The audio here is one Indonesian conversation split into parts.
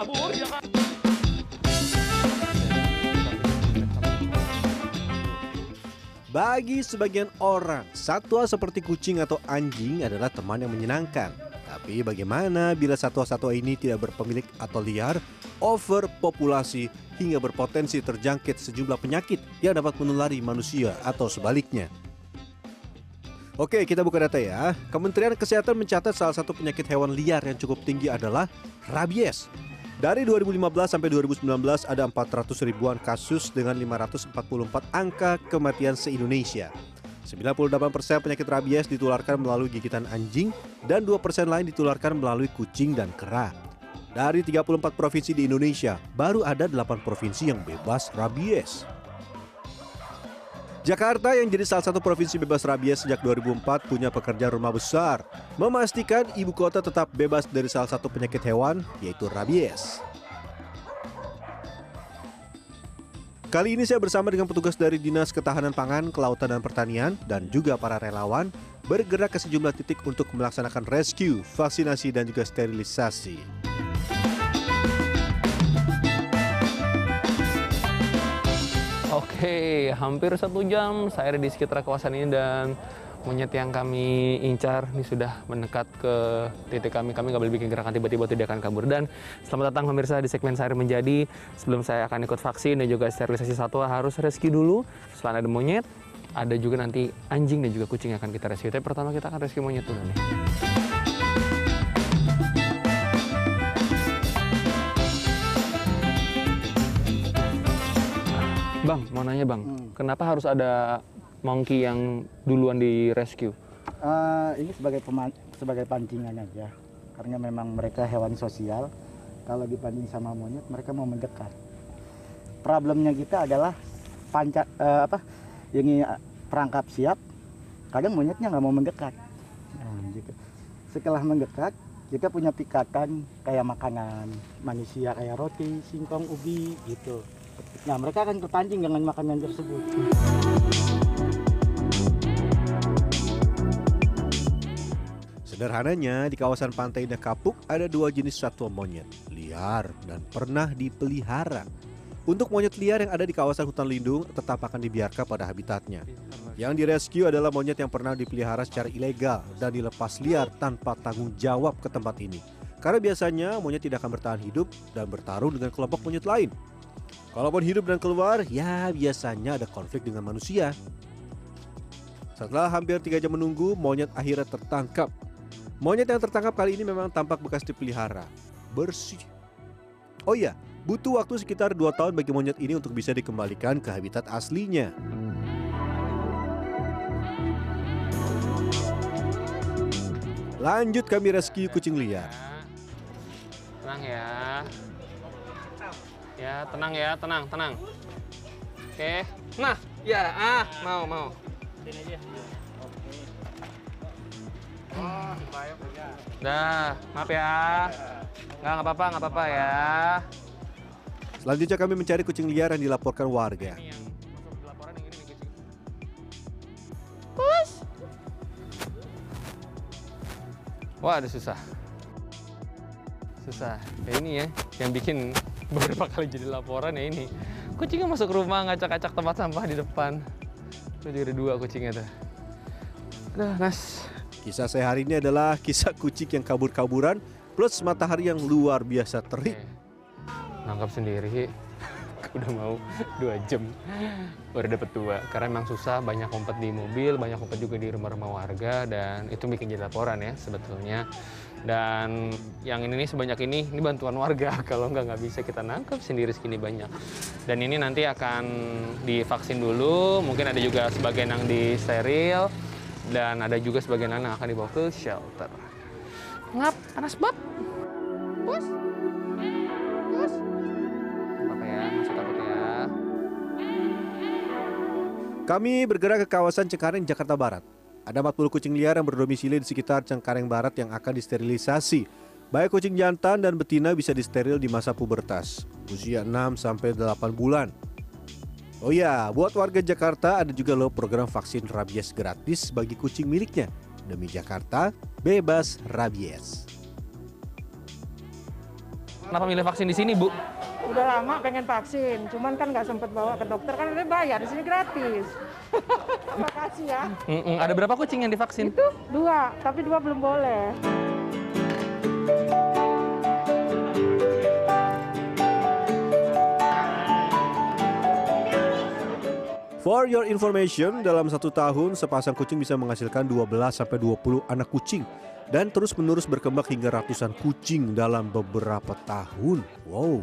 kabur ya kan. Bagi sebagian orang, satwa seperti kucing atau anjing adalah teman yang menyenangkan. Tapi bagaimana bila satwa-satwa ini tidak berpemilik atau liar, overpopulasi hingga berpotensi terjangkit sejumlah penyakit yang dapat menulari manusia atau sebaliknya? Oke, kita buka data ya. Kementerian Kesehatan mencatat salah satu penyakit hewan liar yang cukup tinggi adalah rabies. Dari 2015 sampai 2019 ada 400 ribuan kasus dengan 544 angka kematian se-Indonesia. 98% penyakit rabies ditularkan melalui gigitan anjing dan 2% lain ditularkan melalui kucing dan kera. Dari 34 provinsi di Indonesia, baru ada 8 provinsi yang bebas rabies. Jakarta yang jadi salah satu provinsi bebas rabies sejak 2004 punya pekerjaan rumah besar memastikan ibu kota tetap bebas dari salah satu penyakit hewan yaitu rabies. Kali ini saya bersama dengan petugas dari Dinas Ketahanan Pangan, Kelautan dan Pertanian dan juga para relawan bergerak ke sejumlah titik untuk melaksanakan rescue, vaksinasi dan juga sterilisasi. Oke, hampir satu jam saya ada di sekitar kawasan ini dan monyet yang kami incar ini sudah mendekat ke titik kami. Kami nggak boleh bikin gerakan tiba-tiba tidak akan kabur. Dan selamat datang pemirsa di segmen saya menjadi. Sebelum saya akan ikut vaksin dan juga sterilisasi satwa harus rescue dulu. Selain ada monyet, ada juga nanti anjing dan juga kucing yang akan kita rescue. Tapi pertama kita akan rescue monyet dulu nih. Bang, mau nanya bang, kenapa harus ada monkey yang duluan di rescue? Eh, ini sebagai pema- sebagai pancingan aja. Karena memang mereka hewan sosial. Kalau dibanding sama monyet mereka mau mendekat. Problemnya kita adalah panca eh, apa ini eh, perangkap siap kadang monyetnya nggak mau mendekat. Nah, gitu. setelah mendekat kita punya pikatan kayak makanan manusia kayak roti singkong ubi gitu nah mereka akan terpancing dengan makanan tersebut Sederhananya, di kawasan pantai Indah Kapuk ada dua jenis satwa monyet, liar dan pernah dipelihara. Untuk monyet liar yang ada di kawasan hutan lindung tetap akan dibiarkan pada habitatnya. Yang direscue adalah monyet yang pernah dipelihara secara ilegal dan dilepas liar tanpa tanggung jawab ke tempat ini. Karena biasanya monyet tidak akan bertahan hidup dan bertarung dengan kelompok monyet lain. Kalaupun hidup dan keluar, ya biasanya ada konflik dengan manusia. Setelah hampir tiga jam menunggu, monyet akhirnya tertangkap. Monyet yang tertangkap kali ini memang tampak bekas dipelihara. Bersih. Oh iya, butuh waktu sekitar 2 tahun bagi monyet ini untuk bisa dikembalikan ke habitat aslinya. Lanjut kami rescue kucing liar. Tenang ya. Ya, tenang ya, tenang, tenang. Oke. Nah, ya, ah, mau, mau. Dah, maaf ya. Nggak, nggak apa-apa, nggak apa-apa ya. Selanjutnya kami mencari kucing liar yang dilaporkan warga. Ini yang masuk laporan yang ini nih kucing. Wah, ada susah. Susah. Ya ini ya, yang bikin beberapa kali jadi laporan ya ini. Kucingnya masuk rumah ngacak-ngacak tempat sampah di depan. Itu jadi dua kucingnya tuh. Udah, Nas. Kisah saya hari ini adalah kisah kucing yang kabur-kaburan plus matahari yang luar biasa terik. Oke. Nangkap sendiri. Udah mau dua jam baru dapet dua. Karena memang susah, banyak ngumpet di mobil, banyak ngumpet juga di rumah-rumah warga dan itu bikin jadi laporan ya sebetulnya. Dan yang ini nih sebanyak ini, ini bantuan warga. Kalau nggak nggak bisa kita nangkap sendiri segini banyak. Dan ini nanti akan divaksin dulu. Mungkin ada juga sebagian yang di steril dan ada juga sebagian yang akan dibawa ke shelter. Ngap, panas bab. Bos. Bos. Apa ya, masih takut ya. Kami bergerak ke kawasan Cengkareng, Jakarta Barat. Ada 40 kucing liar yang berdomisili di sekitar Cengkareng Barat yang akan disterilisasi. Baik kucing jantan dan betina bisa disteril di masa pubertas, usia 6 sampai 8 bulan. Oh ya, buat warga Jakarta ada juga loh program vaksin rabies gratis bagi kucing miliknya. Demi Jakarta, bebas rabies. Kenapa milih vaksin di sini, Bu? Udah lama pengen vaksin, cuman kan nggak sempet bawa ke dokter kan udah bayar, di sini gratis. Makasih ya. Mm-mm, Ada berapa kucing yang divaksin? Itu dua, tapi dua belum boleh. For your information, dalam satu tahun sepasang kucing bisa menghasilkan 12 sampai 20 anak kucing dan terus-menerus berkembang hingga ratusan kucing dalam beberapa tahun. Wow.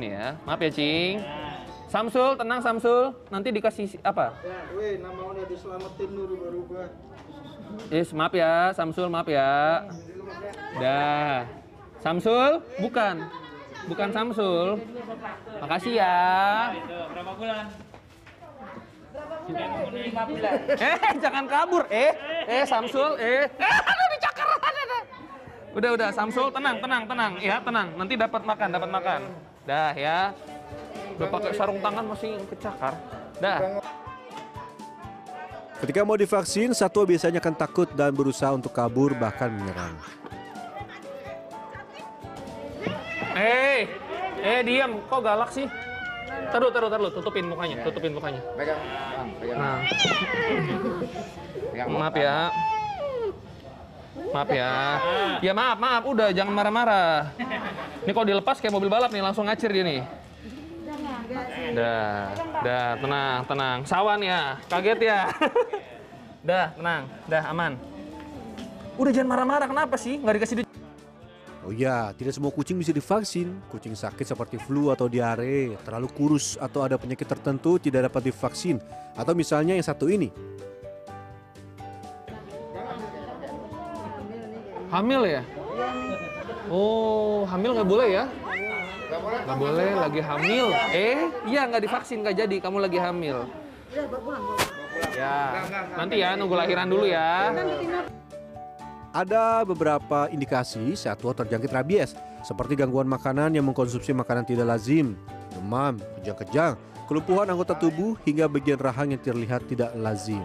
Nih ya, maaf ya, Cing. Samsul, tenang Samsul. Nanti dikasih si- apa? Ya, weh, nama udah diselamatin lu rubah-rubah. Yes, maaf ya, Samsul, maaf ya. Dah. Samsul, bukan. Bukan Samsul. Makasih ya. Berapa bulan? Eh, jangan kabur. Eh, eh Samsul, eh. Eh, aduh dicakar. Udah, udah, Samsul, tenang, tenang, tenang. Ya, tenang. Nanti dapat makan, dapat makan. Dah ya. Udah pakai sarung tangan masih kecakar. Dah. Ketika mau divaksin, satwa biasanya akan takut dan berusaha untuk kabur bahkan menyerang. Eh, eh diam, kok galak sih? Taruh, taruh, taruh, tutupin mukanya, tutupin mukanya. Pegang, pegang. Nah, pegang maaf ya. Maaf ya. Ya maaf, maaf, udah jangan marah-marah. Ini kalau dilepas kayak mobil balap nih, langsung ngacir dia nih. Dah, dah, tenang, tenang. Sawan ya, kaget ya. Dah, tenang, dah aman. Udah jangan marah-marah, kenapa sih? Nggak dikasih duit. Oh ya, tidak semua kucing bisa divaksin. Kucing sakit seperti flu atau diare, terlalu kurus atau ada penyakit tertentu tidak dapat divaksin. Atau misalnya yang satu ini. Hamil ya? Oh, hamil nggak boleh ya? Nggak boleh, lagi hamil. Eh, iya nggak divaksin nggak jadi, kamu lagi hamil. Ya, nanti ya nunggu lahiran dulu ya. Ada beberapa indikasi satwa terjangkit rabies, seperti gangguan makanan yang mengkonsumsi makanan tidak lazim, demam, kejang-kejang, kelumpuhan anggota tubuh, hingga bagian rahang yang terlihat tidak lazim.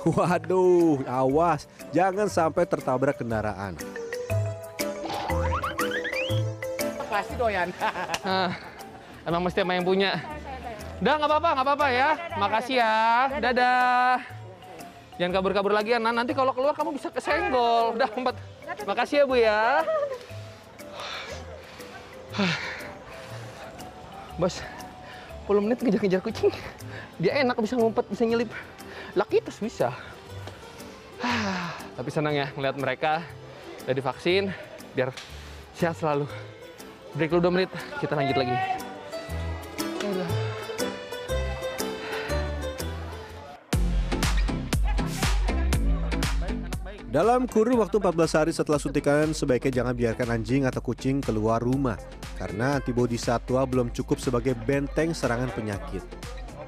Waduh, awas, jangan sampai tertabrak kendaraan. Pasti doyan. Ah, emang mesti sama yang punya. Udah nggak apa-apa, nggak apa-apa ya. Makasih ya. Dadah. Jangan kabur-kabur lagi ya. Nan. Nanti kalau keluar kamu bisa kesenggol. Udah, empat. Makasih ya Bu ya. Bos, 10 menit ngejar-ngejar kucing. Dia enak bisa ngumpet, bisa nyelip. Laki terus bisa. Tapi senang ya ngeliat mereka udah divaksin biar sehat selalu. Break dulu 2 menit, kita lanjut lagi. Dalam kurun waktu 14 hari setelah suntikan, sebaiknya jangan biarkan anjing atau kucing keluar rumah karena antibodi satwa belum cukup sebagai benteng serangan penyakit.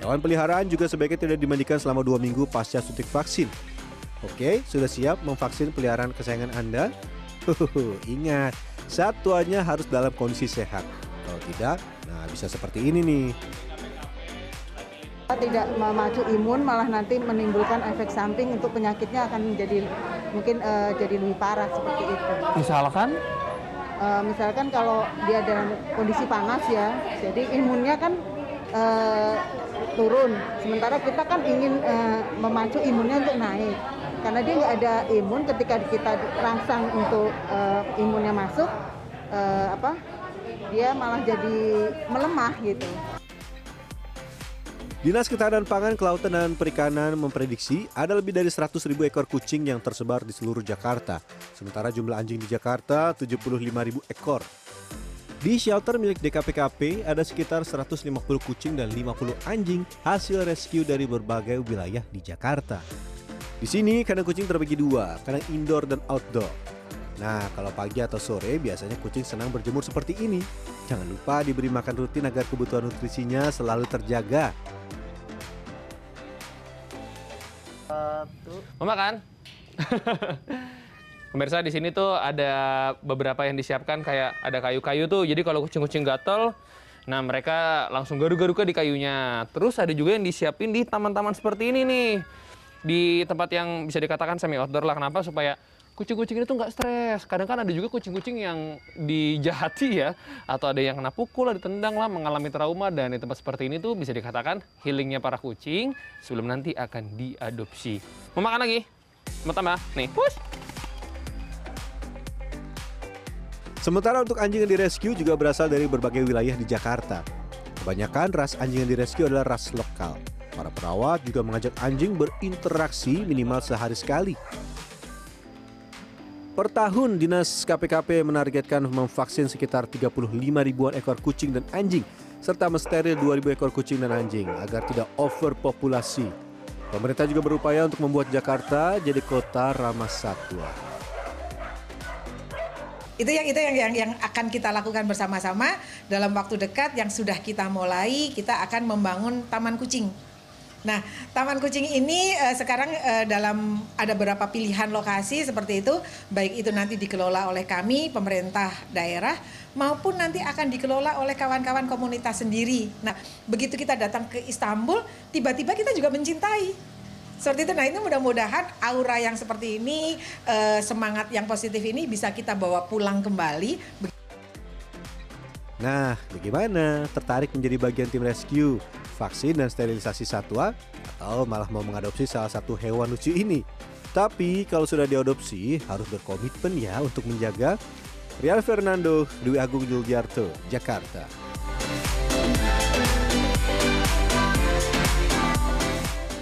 Hewan peliharaan juga sebaiknya tidak dimandikan selama dua minggu pasca suntik vaksin. Oke, sudah siap memvaksin peliharaan kesayangan Anda? Huhuhu, ingat, satwanya harus dalam kondisi sehat. Kalau tidak, nah bisa seperti ini nih. Tidak memacu imun, malah nanti menimbulkan efek samping untuk penyakitnya akan menjadi mungkin eh, jadi lebih parah seperti itu. Misalkan Eh, misalkan kalau dia dalam kondisi panas ya, jadi imunnya kan eh, turun. Sementara kita kan ingin eh, memacu imunnya untuk naik. Karena dia nggak ada imun, ketika kita rangsang untuk eh, imunnya masuk, eh, apa? Dia malah jadi melemah gitu. Dinas Ketahanan Pangan, Kelautan dan Perikanan memprediksi ada lebih dari 100 ribu ekor kucing yang tersebar di seluruh Jakarta. Sementara jumlah anjing di Jakarta 75 ribu ekor. Di shelter milik DKPKP ada sekitar 150 kucing dan 50 anjing hasil rescue dari berbagai wilayah di Jakarta. Di sini kandang kucing terbagi dua, kandang indoor dan outdoor. Nah, kalau pagi atau sore biasanya kucing senang berjemur seperti ini. Jangan lupa diberi makan rutin agar kebutuhan nutrisinya selalu terjaga. Mau makan? Pemirsa di sini tuh ada beberapa yang disiapkan kayak ada kayu-kayu tuh. Jadi kalau kucing-kucing gatel, nah mereka langsung garuk-garuk di kayunya. Terus ada juga yang disiapin di taman-taman seperti ini nih. Di tempat yang bisa dikatakan semi outdoor lah. Kenapa? Supaya kucing-kucing ini tuh nggak stres. Kadang kan ada juga kucing-kucing yang dijahati ya, atau ada yang kena pukul, ada ditendang lah, mengalami trauma dan di tempat seperti ini tuh bisa dikatakan healingnya para kucing sebelum nanti akan diadopsi. Mau makan lagi? Mau tambah? Nih, push. Sementara untuk anjing yang direscue juga berasal dari berbagai wilayah di Jakarta. Kebanyakan ras anjing yang direscue adalah ras lokal. Para perawat juga mengajak anjing berinteraksi minimal sehari sekali. Per tahun, Dinas KPKP menargetkan memvaksin sekitar 35 ribuan ekor kucing dan anjing, serta mensteril 2.000 ekor kucing dan anjing agar tidak overpopulasi. Pemerintah juga berupaya untuk membuat Jakarta jadi kota ramah satwa. Itu yang itu yang yang yang akan kita lakukan bersama-sama dalam waktu dekat yang sudah kita mulai kita akan membangun taman kucing. Nah, taman kucing ini eh, sekarang eh, dalam ada beberapa pilihan lokasi seperti itu, baik itu nanti dikelola oleh kami pemerintah daerah maupun nanti akan dikelola oleh kawan-kawan komunitas sendiri. Nah, begitu kita datang ke Istanbul, tiba-tiba kita juga mencintai seperti itu. Nah ini mudah-mudahan aura yang seperti ini, eh, semangat yang positif ini bisa kita bawa pulang kembali. Nah, bagaimana? Tertarik menjadi bagian tim rescue, vaksin dan sterilisasi satwa, atau malah mau mengadopsi salah satu hewan lucu ini? Tapi kalau sudah diadopsi, harus berkomitmen ya untuk menjaga. Rial Fernando, Dwi Agung Yulgiarto, Jakarta.